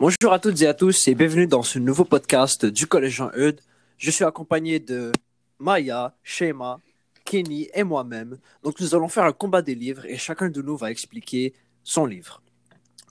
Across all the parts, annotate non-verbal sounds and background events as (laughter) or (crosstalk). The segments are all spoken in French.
Bonjour à toutes et à tous et bienvenue dans ce nouveau podcast du Collège Jean-Eudes. Je suis accompagné de Maya, Shema, Kenny et moi-même. Donc nous allons faire un combat des livres et chacun de nous va expliquer son livre.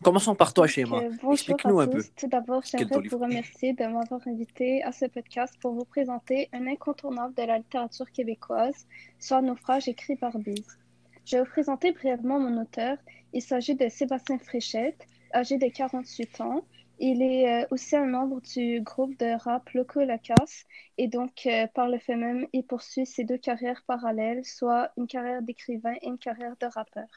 Commençons par toi, Shema. Euh, bonjour Explique-nous un peu. Tout d'abord, j'aimerais vous remercier de m'avoir invité à ce podcast pour vous présenter un incontournable de la littérature québécoise, soit Naufrage écrit par Bise. Je vais vous présenter brièvement mon auteur. Il s'agit de Sébastien Fréchette, âgé de 48 ans. Il est euh, aussi un membre du groupe de rap Loco Lacas et donc euh, par le fait même, il poursuit ses deux carrières parallèles, soit une carrière d'écrivain et une carrière de rappeur.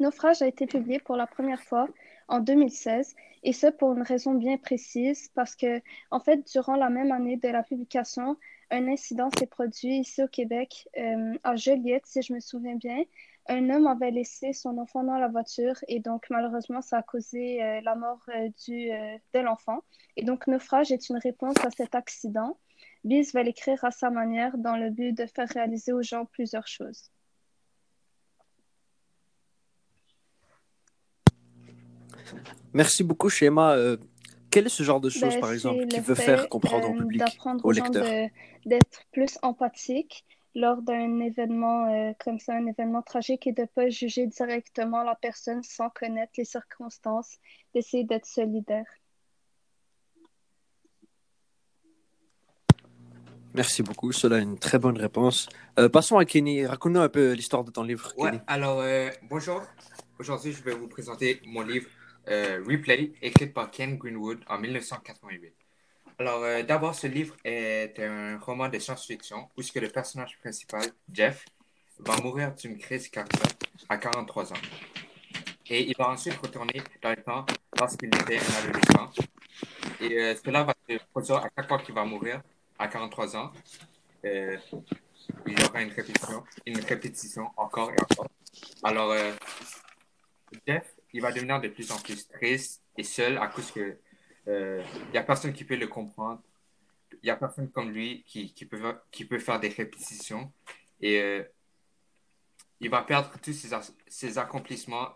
Naufrage a été publié pour la première fois en 2016 et ce pour une raison bien précise parce que en fait durant la même année de la publication un incident s'est produit ici au Québec euh, à Joliette si je me souviens bien un homme avait laissé son enfant dans la voiture et donc malheureusement ça a causé euh, la mort euh, du, euh, de l'enfant. Et donc Naufrage est une réponse à cet accident. Biz va l'écrire à sa manière dans le but de faire réaliser aux gens plusieurs choses. Merci beaucoup, Shema. Quel est ce genre de choses, Ben, par exemple, qui veut faire comprendre au public, au aux gens lecteur de- d'être plus empathique lors d'un événement euh, comme ça, un événement tragique, et de ne pas juger directement la personne sans connaître les circonstances, d'essayer d'être solidaire. Merci beaucoup, cela est une très bonne réponse. Euh, passons à Kenny. Raconte-nous un peu l'histoire de ton livre, Ouais, Kenny. alors euh, bonjour. Aujourd'hui, je vais vous présenter mon livre euh, Replay, écrit par Ken Greenwood en 1988. Alors, euh, d'abord, ce livre est un roman de science-fiction où le personnage principal, Jeff, va mourir d'une crise cardiaque à 43 ans. Et il va ensuite retourner dans le temps lorsqu'il était un adolescent. Et euh, cela va se produire à chaque fois qu'il va mourir à 43 ans. Euh, il y aura une répétition, une répétition encore et encore. Alors, Jeff, il va devenir de plus en plus triste et seul à cause que il n'y a personne qui peut le comprendre. Il n'y a personne comme lui qui, peut, faire des répétitions. Et euh, il va perdre tous ses, accomplissements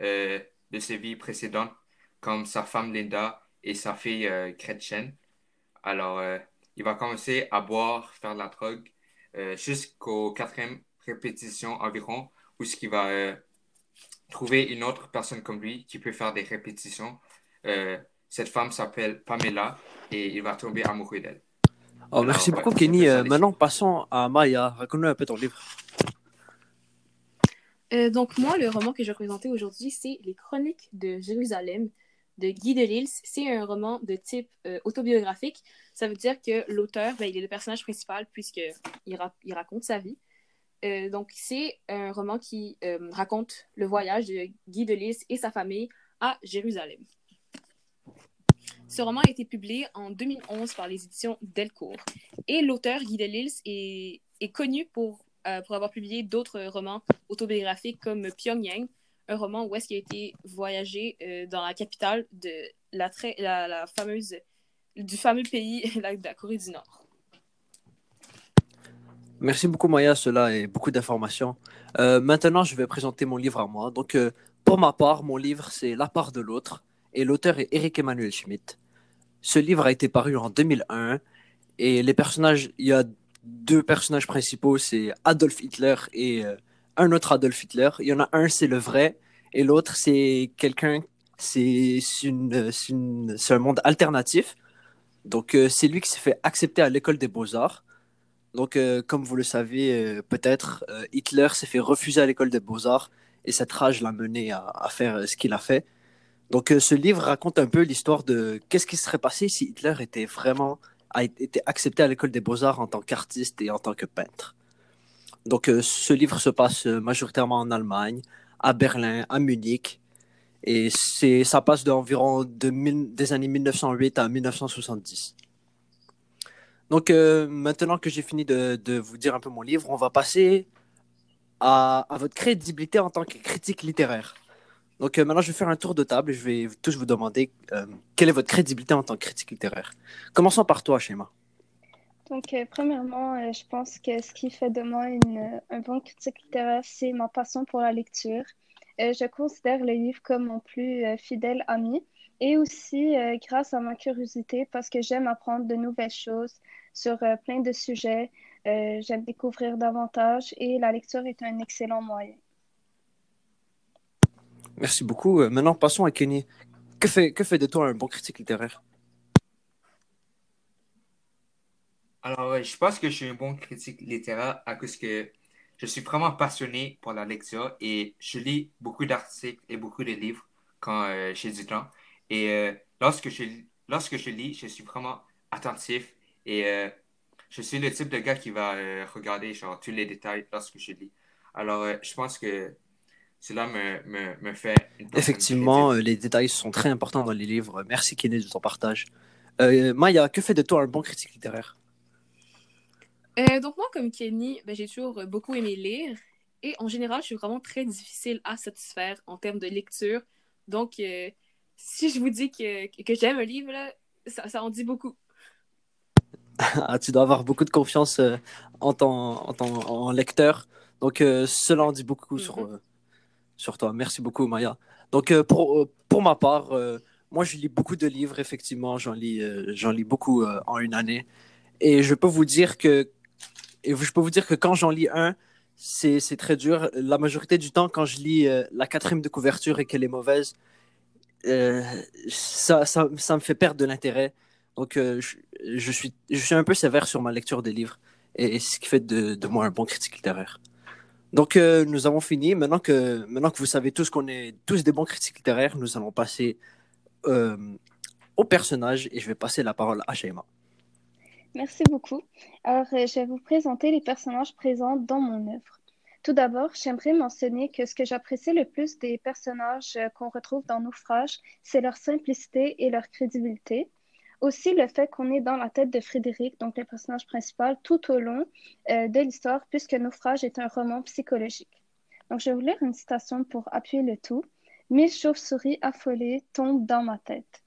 euh, de ses vies précédentes, comme sa femme Linda et sa fille euh, Gretchen. Alors, euh, il va commencer à boire, faire de la drogue, euh, jusqu'au quatrième répétition environ, où ce va euh, trouver une autre personne comme lui qui peut faire des répétitions. Cette femme s'appelle Pamela et il va tomber amoureux d'elle. Oh, merci Alors, beaucoup, ouais, Kenny. Euh, maintenant, passons à Maya. Raconte-nous un peu ton livre. Euh, donc, moi, le roman que je vais présenter aujourd'hui, c'est Les Chroniques de Jérusalem de Guy Delisle. C'est un roman de type euh, autobiographique. Ça veut dire que l'auteur, ben, il est le personnage principal puisqu'il ra il raconte sa vie. Euh, donc, c'est un roman qui euh, raconte le voyage de Guy Delisle et sa famille à Jérusalem. Ce roman a été publié en 2011 par les éditions Delcourt. Et l'auteur, Guy Delisle, est, connu pour, euh, pour avoir publié d'autres romans autobiographique comme Pyongyang, un roman où est-ce qu'il a été voyagé euh, dans la capitale de la, fameuse, du fameux pays (laughs) la, de la Corée du Nord. Merci beaucoup, Maya. Cela est beaucoup d'informations. Euh, maintenant, je vais présenter mon livre à moi. Donc, pour ma part, mon livre, c'est La part de l'autre. Et l'auteur est Eric Emmanuel Schmitt. Ce livre a été paru en 2001. Et les personnages, il y a deux personnages principaux, c'est Adolf Hitler et euh, un autre Adolf Hitler. Il y en a un, c'est le vrai. Et l'autre, c'est quelqu'un, c'est un monde alternatif. Donc, euh, c'est lui qui s'est fait accepter à l'école des beaux-arts. Donc, euh, comme vous le savez, peut-être, Hitler s'est fait refuser à l'école des beaux-arts et cette rage l'a mené à, faire ce qu'il a fait. Donc, euh, ce livre raconte un peu l'histoire de qu'est-ce qui serait passé si Hitler était vraiment a été accepté à l'école des beaux-arts en tant qu'artiste et en tant que peintre. Donc, euh, ce livre se passe euh, majoritairement en Allemagne, à Berlin, à Munich, et c'est ça passe d'environ de des années 1908 à 1970. Donc, maintenant que j'ai fini de, vous dire un peu mon livre, on va passer à votre crédibilité en tant que critique littéraire. Donc, euh, maintenant, je vais faire un tour de table et je vais tous vous demander euh, quelle est votre crédibilité en tant que critique littéraire. Commençons par toi, Schéma. Donc, euh, premièrement, je pense que ce qui fait de moi une, un bon critique littéraire, c'est ma passion pour la lecture. Je considère le livre comme mon plus fidèle ami et aussi grâce à ma curiosité parce que j'aime apprendre de nouvelles choses sur plein de sujets. J'aime découvrir davantage et la lecture est un excellent moyen. Merci beaucoup. Euh, Maintenant, passons à Kenny. Que fait, que fait de toi un bon critique littéraire? Alors, je pense que je suis un bon critique littéraire à cause que je suis vraiment passionné pour la lecture et je lis beaucoup d'articles et beaucoup de livres quand euh, j'ai du temps. Et euh, lorsque je, lorsque je lis, je suis vraiment attentif et je suis le type de gars qui va regarder genre, tous les détails lorsque je lis. Alors, je pense que cela me, me, me fait Effectivement, euh, les détails sont très importants dans les livres. Merci Kenny de ton partage. Euh, Maya, que fait de toi un bon critique littéraire? Euh, donc moi, comme Kenny, ben, j'ai toujours beaucoup aimé lire. Et en général, je suis vraiment très difficile à satisfaire en termes de lecture. Donc, euh, si je vous dis que, que j'aime un livre, là, ça, ça en dit beaucoup. (laughs) Ah, tu dois avoir beaucoup de confiance euh, en, ton, en, ton, en lecteur. Donc, euh, cela en dit beaucoup sur, Mhm. euh, sur toi. Merci beaucoup, Maya. Donc, euh, pour, euh, pour ma part, euh, moi, je lis beaucoup de livres, effectivement. J'en lis, j'en lis beaucoup en une année. Et je peux vous dire que, et je peux vous dire que quand j'en lis un, c'est, très dur. La majorité du temps, quand je lis la quatrième de couverture et qu'elle est mauvaise, ça, ça, ça me fait perdre de l'intérêt. Donc, je, je suis, je suis un peu sévère sur ma lecture des livres, et, et ce qui fait de, de moi un bon critique littéraire. Donc, euh, nous avons fini. Maintenant que, maintenant que vous savez tous qu'on est tous des bons critiques littéraires, nous allons passer euh, au personnage, et je vais passer la parole à Shaima. Merci beaucoup. Alors, euh, je vais vous présenter les personnages présents dans mon œuvre. Tout d'abord, j'aimerais mentionner que ce que j'apprécie le plus des personnages euh, qu'on retrouve dans Naufrage, c'est leur simplicité et leur crédibilité. Aussi, le fait qu'on est dans la tête de Frédéric, donc le personnage principal, tout au long euh, de l'histoire, puisque Naufrage est un roman psychologique. Donc, je vais vous lire une citation pour appuyer le tout. Mille chauves-souris affolées tombent dans ma tête.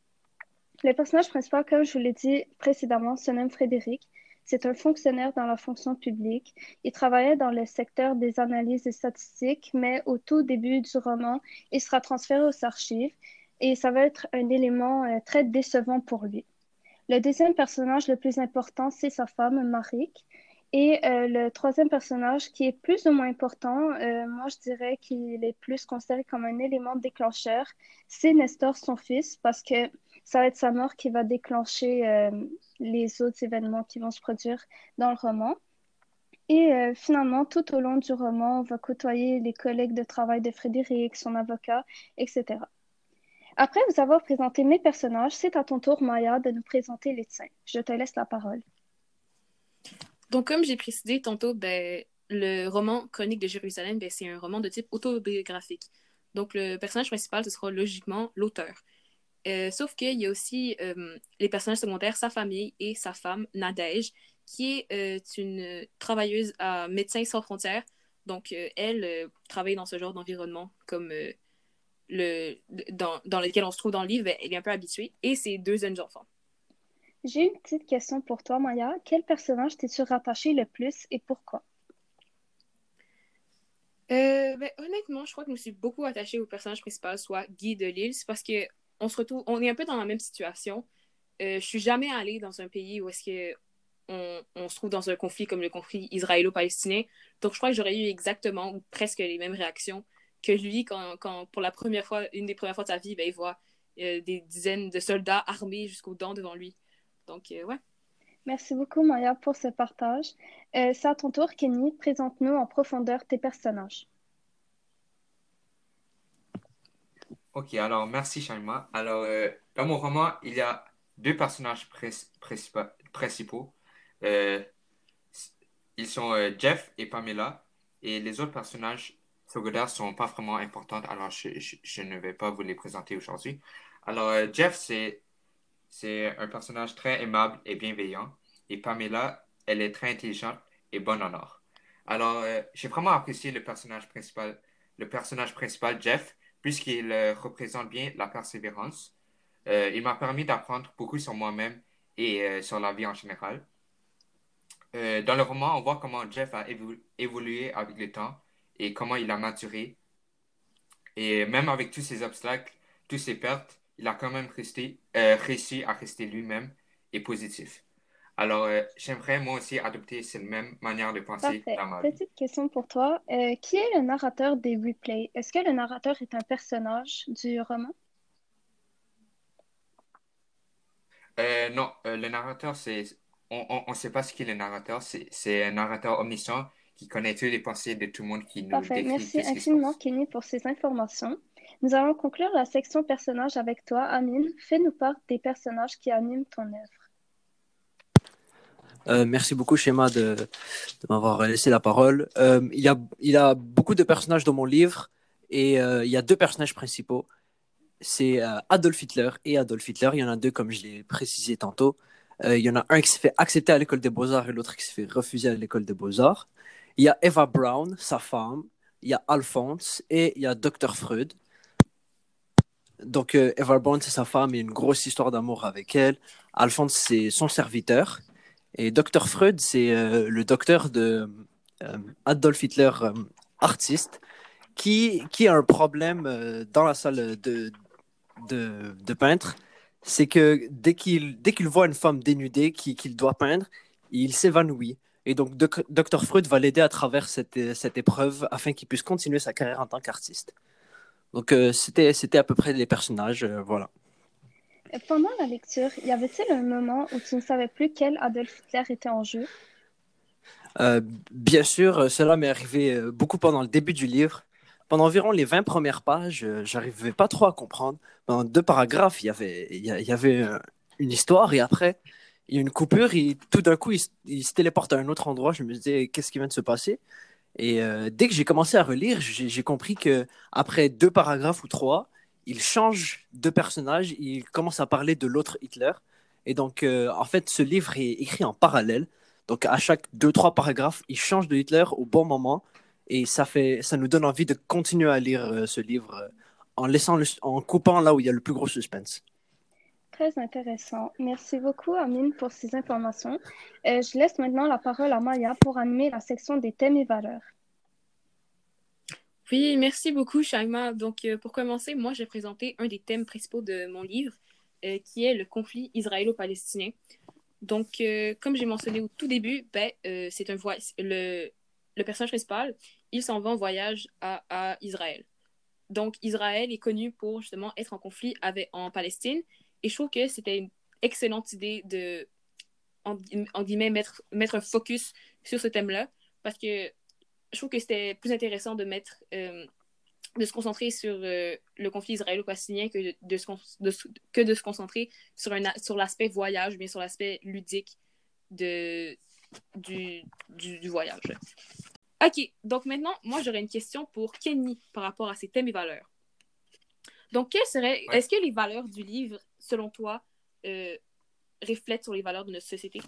Le personnage principal, comme je vous l'ai dit précédemment, se nomme Frédéric. C'est un fonctionnaire dans la fonction publique. Il travaillait dans le secteur des analyses et statistiques, mais au tout début du roman, il sera transféré aux archives et ça va être un élément euh, très décevant pour lui. Le deuxième personnage le plus important, c'est sa femme, Marik. Et euh, le troisième personnage, qui est plus ou moins important, euh, moi je dirais qu'il est plus considéré comme un élément déclencheur, c'est Nestor, son fils, parce que ça va être sa mort qui va déclencher euh, les autres événements qui vont se produire dans le roman. Et finalement, tout au long du roman, on va côtoyer les collègues de travail de Frédéric, son avocat, etc. Après vous avoir présenté mes personnages, c'est à ton tour, Maya, de nous présenter les tiens. Je te laisse la parole. Donc, comme j'ai précisé tantôt, ben, le roman Chronique de Jérusalem, ben, c'est un roman de type autobiographique. Donc, le personnage principal, ce sera logiquement l'auteur. Euh, sauf qu'il y a aussi euh, les personnages secondaires, sa famille et sa femme, Nadège, qui est euh, une travailleuse à Médecins sans frontières. Donc, elle travaille dans ce genre d'environnement comme le, dans, dans lequel on se trouve dans le livre. Ben, elle est un peu habituée. Et ses deux jeunes enfants. J'ai une petite question pour toi, Maya. Quel personnage t'es-tu rattaché le plus et pourquoi? Euh, ben, honnêtement, je crois que je me suis beaucoup attachée au personnage principal, soit Guy de Lille, c'est parce que on se retrouve, on est un peu dans la même situation. Euh, je suis jamais allée dans un pays où est-ce que on, on se trouve dans un conflit comme le conflit israélo-palestinien. Donc, je crois que j'aurais eu exactement ou presque les mêmes réactions que lui quand, quand pour la première fois, une des premières fois de sa vie, ben, il voit euh, des dizaines de soldats armés jusqu'aux dents devant lui. Donc, euh, ouais. Merci beaucoup, Maya, pour ce partage. Euh, c'est à ton tour, Kenny. Présente-nous en profondeur tes personnages. Ok, alors merci Shaima. Alors, euh, dans mon roman, il y a deux personnages principaux. Euh, ils sont euh, Jeff et Pamela. Et les autres personnages secondaires sont pas vraiment importants, alors je, ne vais pas vous les présenter aujourd'hui. Alors, euh, Jeff, c'est, un personnage très aimable et bienveillant. Et Pamela, elle est très intelligente et bonne en art. Alors, euh, j'ai vraiment apprécié le personnage principal, le personnage principal, Jeff, puisqu'il euh, représente bien la persévérance. Il m'a permis d'apprendre beaucoup sur moi-même et sur la vie en général. Dans le roman, on voit comment Jeff a évo- évolué avec le temps et comment il a maturé. Et même avec tous ces obstacles, toutes ces pertes, il a quand même resté, euh, réussi à rester lui-même et positif. Alors, euh, j'aimerais moi aussi adopter cette même manière de penser Parfait. dans ma vie. Petite question pour toi. Euh, qui est le narrateur des replays? Est-ce que le narrateur est un personnage du roman? Non, le narrateur, c'est. On ne sait pas ce qu'est le narrateur. C'est un narrateur omniscient qui connaît toutes les pensées de tout le monde qui nous Parfait. décrit Merci ce infiniment. Kenny, pour ces informations. Nous allons conclure la section personnages avec toi, Amine. Fais-nous part des personnages qui animent ton œuvre. Euh, merci beaucoup, Schéma, de, de m'avoir laissé la parole. Euh, il, y a, il y a beaucoup de personnages dans mon livre et euh, il y a deux personnages principaux. C'est euh, Adolf Hitler et Adolf Hitler. Il y en a deux, comme je l'ai précisé tantôt. Euh, il y en a un qui s'est fait accepter à l'école des beaux-arts et l'autre qui s'est fait refuser à l'école des beaux-arts. Il y a Eva Brown, sa femme. Il y a Alphonse et il y a Dr. Freud. Donc, euh, Eva Brown, c'est sa femme. Il y a une grosse histoire d'amour avec elle. Alphonse, c'est son serviteur. Et Dr. Freud, c'est euh, le docteur de euh, Adolf Hitler, artiste, qui, qui a un problème dans la salle de, de, peintre. C'est que dès qu'il voit une femme dénudée qui- qu'il doit peindre, il s'évanouit. Et donc, Dr. Freud va l'aider à travers cette, cette épreuve afin qu'il puisse continuer sa carrière en tant qu'artiste. Donc, euh, c'était c'était à peu près les personnages. euh, voilà. Pendant la lecture, y avait-il un moment où tu ne savais plus quel Adolf Hitler était en jeu? Euh, bien sûr, cela m'est arrivé beaucoup pendant le début du livre. Pendant environ les 20 premières pages, j'arrivais pas trop à comprendre. Dans deux paragraphes, il y avait, il y avait une histoire et après, il y a une coupure tout d'un coup, il, se- téléporte à un autre endroit. Je me disais, qu'est-ce qui vient de se passer? Et euh, dès que j'ai commencé à relire, j'ai compris que après deux paragraphes ou trois, il change de personnage, il commence à parler de l'autre Hitler. Et donc, euh, en fait, ce livre est écrit en parallèle. Donc, à chaque deux, trois paragraphes, il change de Hitler au bon moment. Et ça, fait, ça nous donne envie de continuer à lire euh, ce livre en, laissant le- en coupant là où il y a le plus gros suspense. Très intéressant. Merci beaucoup, Amine, pour ces informations. Euh, je laisse maintenant la parole à Maya pour animer la section des thèmes et valeurs. Oui, merci beaucoup, Shaima. Donc, euh, pour commencer, moi, j'ai présenté un des thèmes principaux de mon livre, euh, qui est le conflit israélo-palestinien. Donc, comme j'ai mentionné au tout début, ben, c'est un le, le personnage principal, il s'en va en voyage à, à Israël. Donc, Israël est connu pour justement être en conflit avec, en Palestine. Et je trouve que c'était une excellente idée de, en, en guillemets, mettre, mettre un focus sur ce thème-là. Parce que je trouve que c'était plus intéressant de mettre euh, de se concentrer sur euh, le conflit israélo-palestinien que de, de se de que de se concentrer sur, un, sur l'aspect voyage, bien sur l'aspect ludique de, du, du, du voyage. OK, donc maintenant, moi, j'aurais une question pour Kenny par rapport à ces thèmes et valeurs. Donc, quelles seraient... Ouais. Est-ce que les valeurs du livre, selon toi, euh, reflètent sur les valeurs de notre société?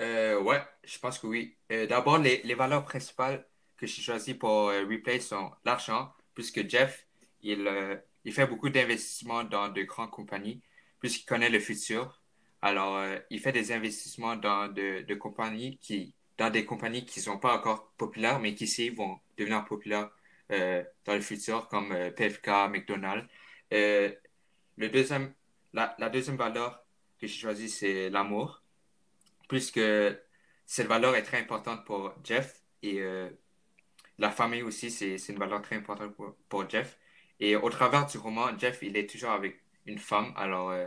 Euh, ouais, je pense que oui. Euh, D'abord, les, les valeurs principales que j'ai choisies pour euh, Replay sont l'argent, puisque Jeff, il, il fait beaucoup d'investissements dans de grandes compagnies, puisqu'il connaît le futur. Alors, il fait des investissements dans de, de compagnies qui, dans des compagnies qui sont pas encore populaires, mais qui, ici, vont devenir populaires dans le futur, comme euh, PFK, McDonald's. Le deuxième, la, deuxième valeur que j'ai choisie, c'est l'amour puisque cette valeur est très importante pour Jeff et euh, la famille aussi, c'est une valeur très importante pour, pour Jeff. Et au travers du roman, Jeff, il est toujours avec une femme, alors euh,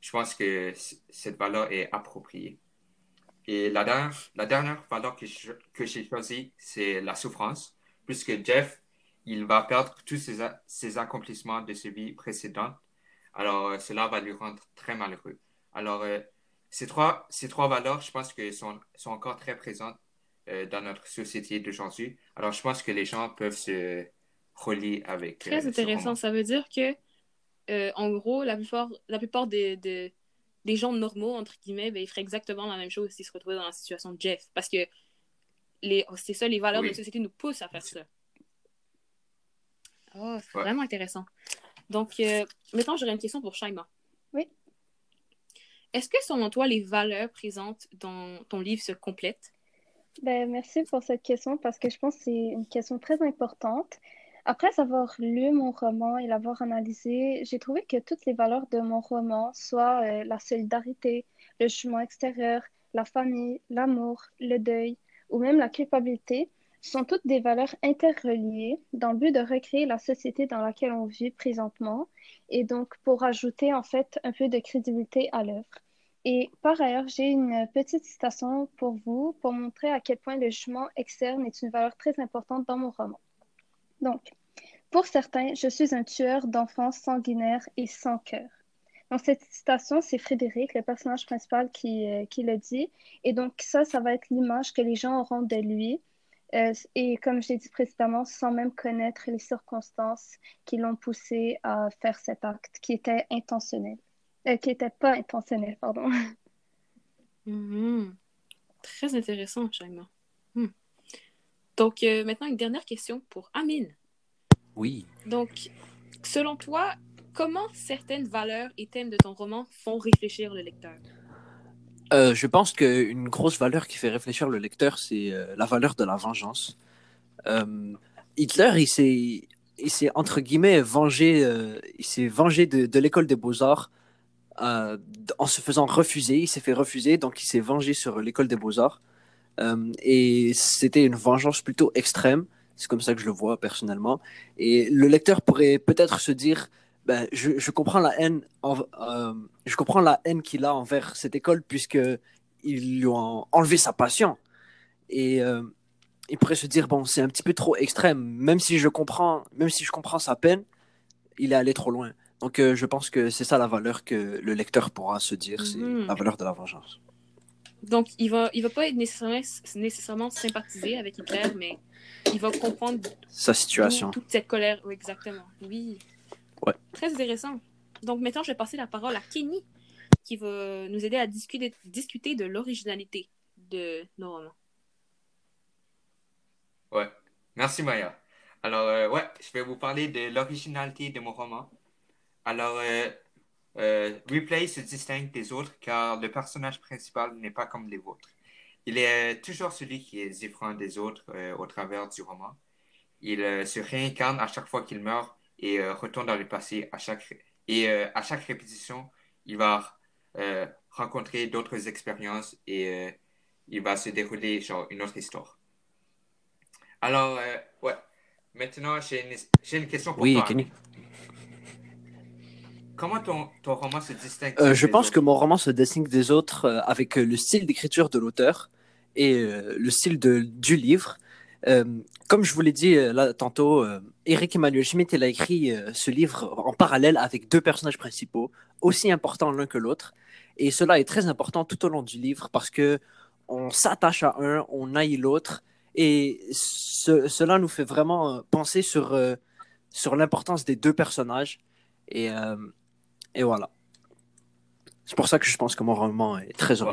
je pense que cette valeur est appropriée. Et la dernière, la dernière valeur que j'ai choisie, c'est la souffrance, puisque Jeff, il va perdre tous ses, ses accomplissements de sa vie précédente, alors euh, cela va lui rendre très malheureux. Alors, euh, ces trois, ces trois valeurs, je pense qu'elles sont, sont encore très présentes euh, dans notre société d'aujourd'hui. Alors, je pense que les gens peuvent se relier avec Très intéressant. Ça veut dire que, en gros, la plupart, la plupart des, des, des gens normaux, entre guillemets, ben, ils feraient exactement la même chose s'ils se retrouvaient dans la situation de Jeff. Parce que les, c'est ça, les valeurs Oui. de la société nous poussent à faire ça. Oh, c'est Ouais. vraiment intéressant. Donc, euh, maintenant, j'aurais une question pour Shaima. Oui. Est-ce que, selon toi, les valeurs présentes dans ton livre se complètent? Ben, merci pour cette question parce que je pense que c'est une question très importante. Après avoir lu mon roman et l'avoir analysé, j'ai trouvé que toutes les valeurs de mon roman, soit euh, la solidarité, le jugement extérieur, la famille, l'amour, le deuil ou même la culpabilité, sont toutes des valeurs interreliées dans le but de recréer la société dans laquelle on vit présentement et donc pour ajouter en fait un peu de crédibilité à l'œuvre. Et par ailleurs, j'ai une petite citation pour vous pour montrer à quel point le jugement externe est une valeur très importante dans mon roman. Donc, pour certains, je suis un tueur d'enfants sanguinaire et sans cœur. Donc, cette citation, c'est Frédéric, le personnage principal, qui, euh, qui le dit. Et donc, ça, ça va être l'image que les gens auront de lui. Euh, et comme je l'ai dit précédemment, sans même connaître les circonstances qui l'ont poussé à faire cet acte qui était intentionnel. Euh, qui n'était pas intentionnel, pardon. Mhm. (laughs) Très intéressant, Shaima. Hmm. Donc, euh, maintenant, une dernière question pour Amine. Oui. Donc, selon toi, comment certaines valeurs et thèmes de ton roman font réfléchir le lecteur? Euh, je pense qu'une grosse valeur qui fait réfléchir le lecteur, c'est euh, la valeur de la vengeance. Euh, Hitler, il s'est, entre guillemets vengé, il s'est vengé de, l'école des beaux-arts en se faisant refuser. Il s'est fait refuser, donc il s'est vengé sur l'école des beaux-arts. Et c'était une vengeance plutôt extrême. C'est comme ça que je le vois personnellement. Et le lecteur pourrait peut-être se dire, ben, je, je comprends la haine, en- euh, je comprends la haine qu'il a envers cette école puisque ils lui ont enlevé sa passion. Et euh, il pourrait se dire bon, c'est un petit peu trop extrême. Même si je comprends, même si je comprends sa peine, il est allé trop loin. Donc euh, je pense que c'est ça la valeur que le lecteur pourra se dire, Mhm. c'est la valeur de la vengeance. Donc, il va, il va pas être nécessairement, nécessairement sympathiser avec Hitler, mais il va comprendre Sa situation. toute cette colère. Oui, exactement. Oui. Ouais. Très intéressant. Donc, maintenant, je vais passer la parole à Kenny, qui va nous aider à discuter, discuter de l'originalité de nos romans. Ouais. Merci, Maya. Alors, euh, ouais, je vais vous parler de l'originalité de mon roman. Alors, euh, euh, Replay se distingue des autres car le personnage principal n'est pas comme les autres. Il est euh, toujours celui qui est différent des autres euh, au travers du roman. Il euh, se réincarne à chaque fois qu'il meurt et euh, retourne dans le passé à chaque et euh, à chaque répétition, il va euh, rencontrer d'autres expériences et il va se dérouler genre une autre histoire. Alors, euh, ouais. Maintenant, j'ai une, j'ai une question pour Oui, toi. Kenny. Comment ton, ton roman se distingue Euh, je pense autres? que mon roman se distingue des autres euh, avec le style d'écriture de l'auteur et le style de, du livre. Euh, comme je vous l'ai dit euh, là tantôt, euh, Eric Emmanuel Schmitt il a écrit ce livre en parallèle avec deux personnages principaux, aussi importants l'un que l'autre. Et cela est très important tout au long du livre parce que on s'attache à un, on haït l'autre. Et ce- cela nous fait vraiment penser sur, euh, sur l'importance des deux personnages. Et, euh, et voilà. C'est pour ça que je pense que mon roman est très Wow.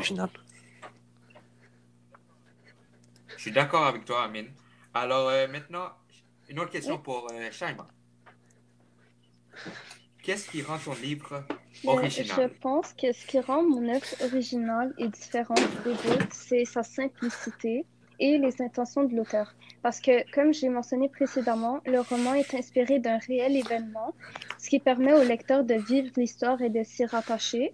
Je suis d'accord avec toi, Amine. Alors, euh, maintenant, une autre question Oui. pour euh, Shaima. Qu'est-ce qui rend ton livre original? Je pense que ce qui rend mon œuvre originale et différente des autres, c'est sa simplicité et les intentions de l'auteur. Parce que, comme j'ai mentionné précédemment, le roman est inspiré d'un réel événement, ce qui permet au lecteur de vivre l'histoire et de s'y rattacher.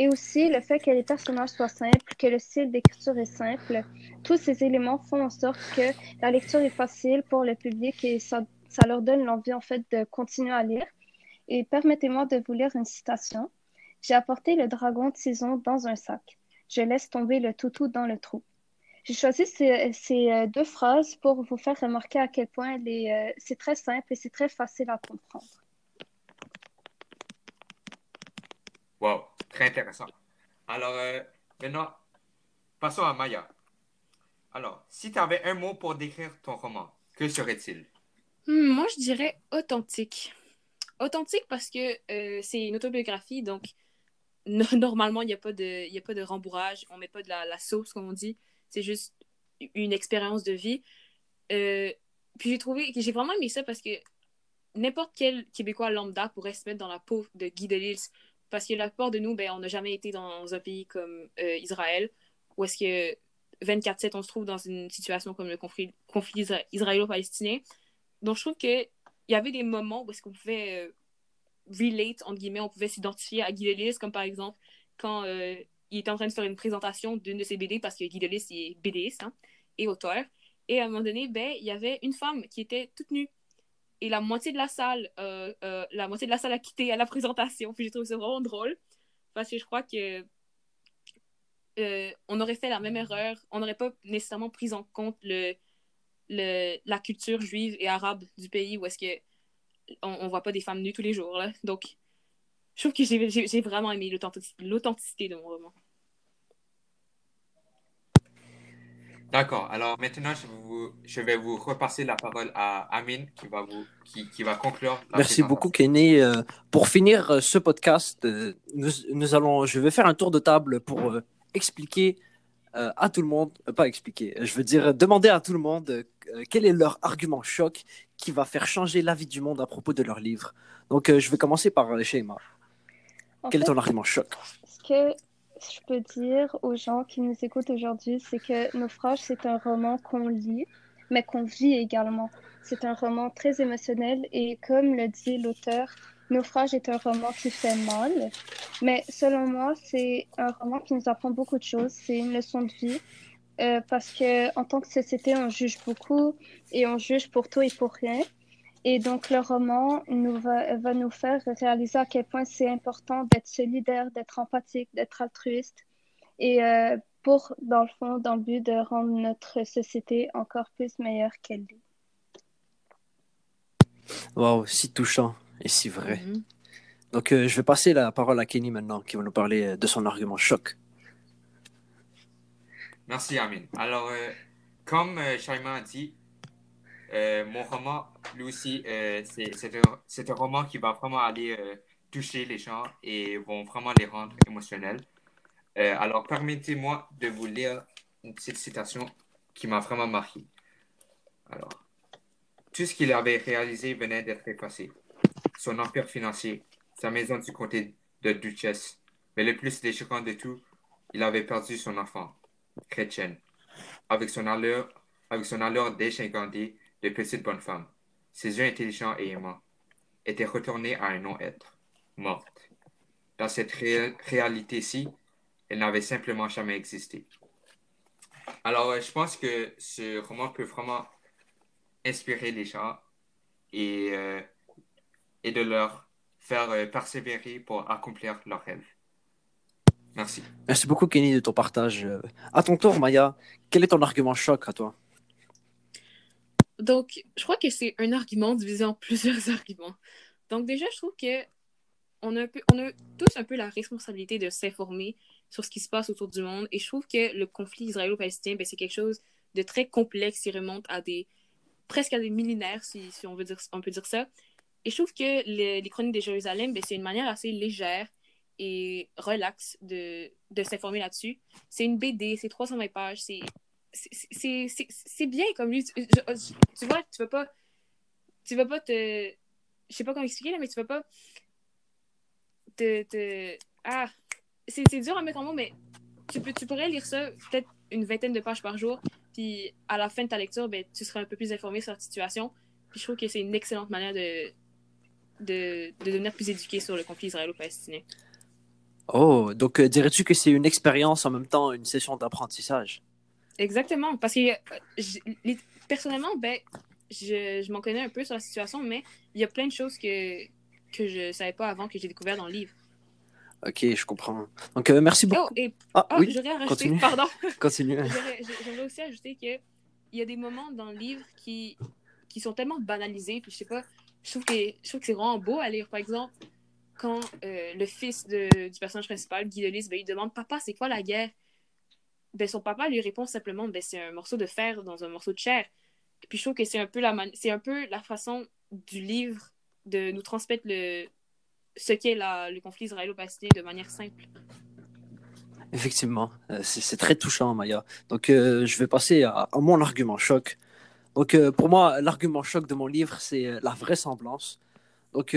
Et aussi le fait que les personnages soient simples, que le style d'écriture est simple, tous ces éléments font en sorte que la lecture est facile pour le public et ça, ça leur donne l'envie en fait de continuer à lire. Et permettez-moi de vous lire une citation. J'ai apporté le dragon tison dans un sac. Je laisse tomber le toutou dans le trou. J'ai choisi ces, ces, euh, deux phrases pour vous faire remarquer à quel point euh, c'est très simple et c'est très facile à comprendre. Wow, très intéressant. Alors, euh, maintenant, passons à Maya. Alors, si tu avais un mot pour décrire ton roman, que serait-il? Hmm, moi, je dirais authentique. Authentique parce que euh, c'est une autobiographie, donc no- (laughs) normalement, il n'y a, pas de- a pas de rembourrage, on met pas de la, sauce, comme on dit. C'est juste une expérience de vie. Euh, puis j'ai trouvé j'ai vraiment aimé ça parce que n'importe quel Québécois lambda pourrait se mettre dans la peau de Guy Delisle parce que la plupart de nous, ben, on n'a jamais été dans un pays comme euh, Israël où est-ce que 24-7, on se trouve dans une situation comme le conflit, conflit isra- israélo-palestinien. Donc, je trouve que il y avait des moments où est-ce qu'on pouvait euh, relate, entre guillemets, on pouvait s'identifier à Guy Delis, comme par exemple quand euh, il était en train de faire une présentation d'une de ses BD, parce que Guy Delis est BDiste hein, et auteur. Et à un moment donné, ben, il y avait une femme qui était toute nue. Et la moitié de la salle, euh, la moitié de la salle a quitté à la présentation. Puis j'ai trouvé ça vraiment drôle. Parce que je crois que on aurait fait la même erreur. On n'aurait pas nécessairement pris en compte le, le, la culture juive et arabe du pays où est-ce que on, on, voit pas des femmes nues tous les jours. Là. Donc, je trouve que j'ai vraiment aimé l'authenticité de mon roman. D'accord. Alors maintenant, je, vous, je, vais vous repasser la parole à Amine qui va, vous, qui, qui va conclure. Merci beaucoup, Kenny. Euh, pour finir euh, ce podcast, euh, nous, nous, allons, je vais faire un tour de table pour expliquer à tout le monde, pas expliquer, je veux dire demander à tout le monde quel est leur argument choc qui va faire changer l'avis du monde à propos de leur livre. Donc, je vais commencer par Shema. Quel est ton argument choc? Ce que je peux dire aux gens qui nous écoutent aujourd'hui, c'est que Naufrage, c'est un roman qu'on lit, mais qu'on vit également. C'est un roman très émotionnel et comme le dit l'auteur, Naufrage est un roman qui fait mal, mais selon moi, c'est un roman qui nous apprend beaucoup de choses. C'est une leçon de vie euh, parce que en tant que société, on juge beaucoup et on juge pour tout et pour rien. Et donc, le roman nous va, va nous faire réaliser à quel point c'est important d'être solidaire, d'être empathique, d'être altruiste. Et euh, pour, dans le fond, dans le but de rendre notre société encore plus meilleure qu'elle est. Waouh, si touchant et si vrai. Mm-hmm. Donc, euh, je vais passer la parole à Kenny maintenant, qui va nous parler euh, de son argument choc. Merci, Amine. Alors, comme Shaima a dit, mon roman, lui aussi, euh, c'est un, roman qui va vraiment aller euh, toucher les gens et vont vraiment les rendre émotionnels. alors, permettez-moi de vous lire une petite citation qui m'a vraiment marqué. Alors, tout ce qu'il avait réalisé venait d'être effacé. Son empire financier, sa maison du comté de Duchesse, mais le plus déchirant de tout, il avait perdu son enfant, chrétienne. Avec son allure, avec son allure de petite bonne femme, ses yeux intelligents et aimants, étaient retournés à un non-être, morte. Dans cette réalité-ci, elle n'avait simplement jamais existé. Alors, euh, je pense que ce roman peut vraiment inspirer les gens et, euh, de leur faire euh, persévérer pour accomplir leurs rêves. Merci. Merci beaucoup, Kenny, de ton partage. À ton tour, Maya, quel est ton argument choc à toi? Donc, je crois que c'est un argument divisé en (laughs) plusieurs arguments. Donc, déjà, je trouve que on a, on a tous un peu la responsabilité de s'informer sur ce qui se passe autour du monde. Et je trouve que le conflit israélo-palestinien, ben, c'est quelque chose de très complexe qui remonte à des presque à des millénaires, si, si on, veut dire, on peut dire ça. Et je trouve que les, les Chroniques de Jérusalem, ben, c'est une manière assez légère et relaxe de, de s'informer là-dessus. C'est une BD, c'est 320 pages, c'est c'est bien comme lui. Tu, vois, tu vas pas. Tu vas pas te. Je sais pas comment expliquer, là, mais tu vas pas. Te. Ah! C'est dur à mettre en mots, mais tu, peux, tu pourrais lire ça peut-être une vingtaine de pages par jour, puis à la fin de ta lecture, ben, tu seras un peu plus informé sur la situation. Puis je trouve que c'est une excellente manière de, de, de, devenir plus éduqué sur le conflit israélo-palestinien. Oh, donc euh, dirais-tu que c'est une expérience en même temps, une session d'apprentissage? Exactement. Parce que euh, personnellement, ben, je, je m'en connais un peu sur la situation, mais il y a plein de choses que, que je ne savais pas avant que j'ai découvert dans le livre. Ok, je comprends. Donc, euh, merci beaucoup. Oh, et... ah, ah oui, j'aurais rajouté, pardon. (laughs) Continue. (laughs) J'aimerais aussi ajouter qu'il y a des moments dans le livre qui, qui sont tellement banalisés, puis je sais pas, je trouve que, je trouve que c'est vraiment beau à lire. Par exemple, quand euh, le fils de, du personnage principal, Guy Delis, ben, il demande Papa, c'est quoi la guerre? Ben, son papa lui répond simplement ben, c'est un morceau de fer dans un morceau de chair. Puis je trouve que c'est un peu la un peu la façon du livre de nous transmettre le ce qu'est le conflit israélo-palestinien de manière simple. Effectivement, euh, c'est très touchant, Maya. Donc, euh, je vais passer à, mon argument choc. Donc, euh, pour moi, l'argument choc de mon livre, c'est la vraisemblance. Donc,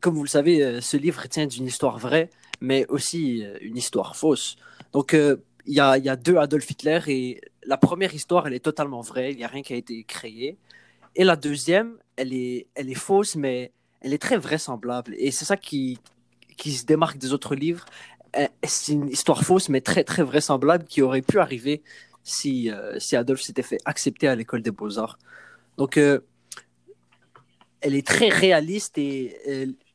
comme vous le savez, ce livre tient d'une histoire vraie, mais aussi une histoire fausse. Donc, il y a, deux Adolf Hitler et la première histoire, elle est totalement vraie. Il n'y a rien qui a été créé. Et la deuxième, elle est, elle est fausse, mais elle est très vraisemblable. Et c'est ça qui, qui se démarque des autres livres. Euh, C'est une histoire fausse, mais très, très vraisemblable qui aurait pu arriver si, euh, si Adolphe s'était fait accepter à l'école des beaux-arts. Donc, euh, elle est très réaliste et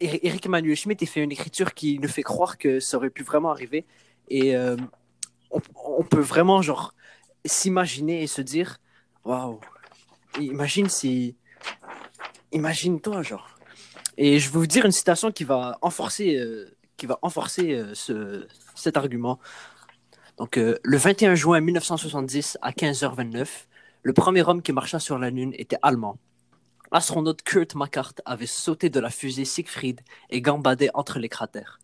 Eric Emmanuel Schmitt il fait une écriture qui nous fait croire que ça aurait pu vraiment arriver. Et on, peut vraiment, genre, s'imaginer et se dire Waouh, imagine si. Imagine-toi, genre. Et je vais vous dire une citation qui va renforcer, euh, qui va euh, ce, cet argument. Donc, euh, le 21 juin 1970, à 15h29, le premier homme qui marcha sur la Lune était allemand. L'astronaute Kurt Mackart avait sauté de la fusée Siegfried et gambadé entre les cratères.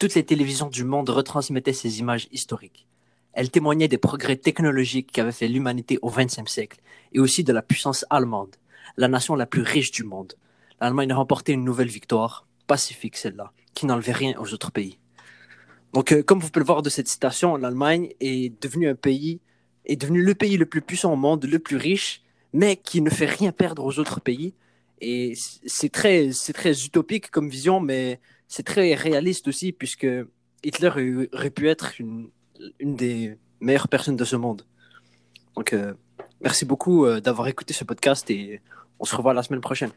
Toutes les télévisions du monde retransmettaient ces images historiques. Elles témoignaient des progrès technologiques qui avaient fait l'humanité au XXe siècle et aussi de la puissance allemande, la nation la plus riche du monde. L'Allemagne a remporté une nouvelle victoire, pacifique celle-là, qui n'enlevait rien aux autres pays. Donc, euh, comme vous pouvez le voir de cette citation, l'Allemagne est devenue un pays, est devenu le pays le plus puissant au monde, le plus riche, mais qui ne fait rien perdre aux autres pays. Et c'est très, c'est très utopique comme vision, mais c'est très réaliste aussi, puisque Hitler aurait pu être une, une des meilleures personnes de ce monde. Donc, euh, merci beaucoup euh, d'avoir écouté ce podcast et on se revoit la semaine prochaine.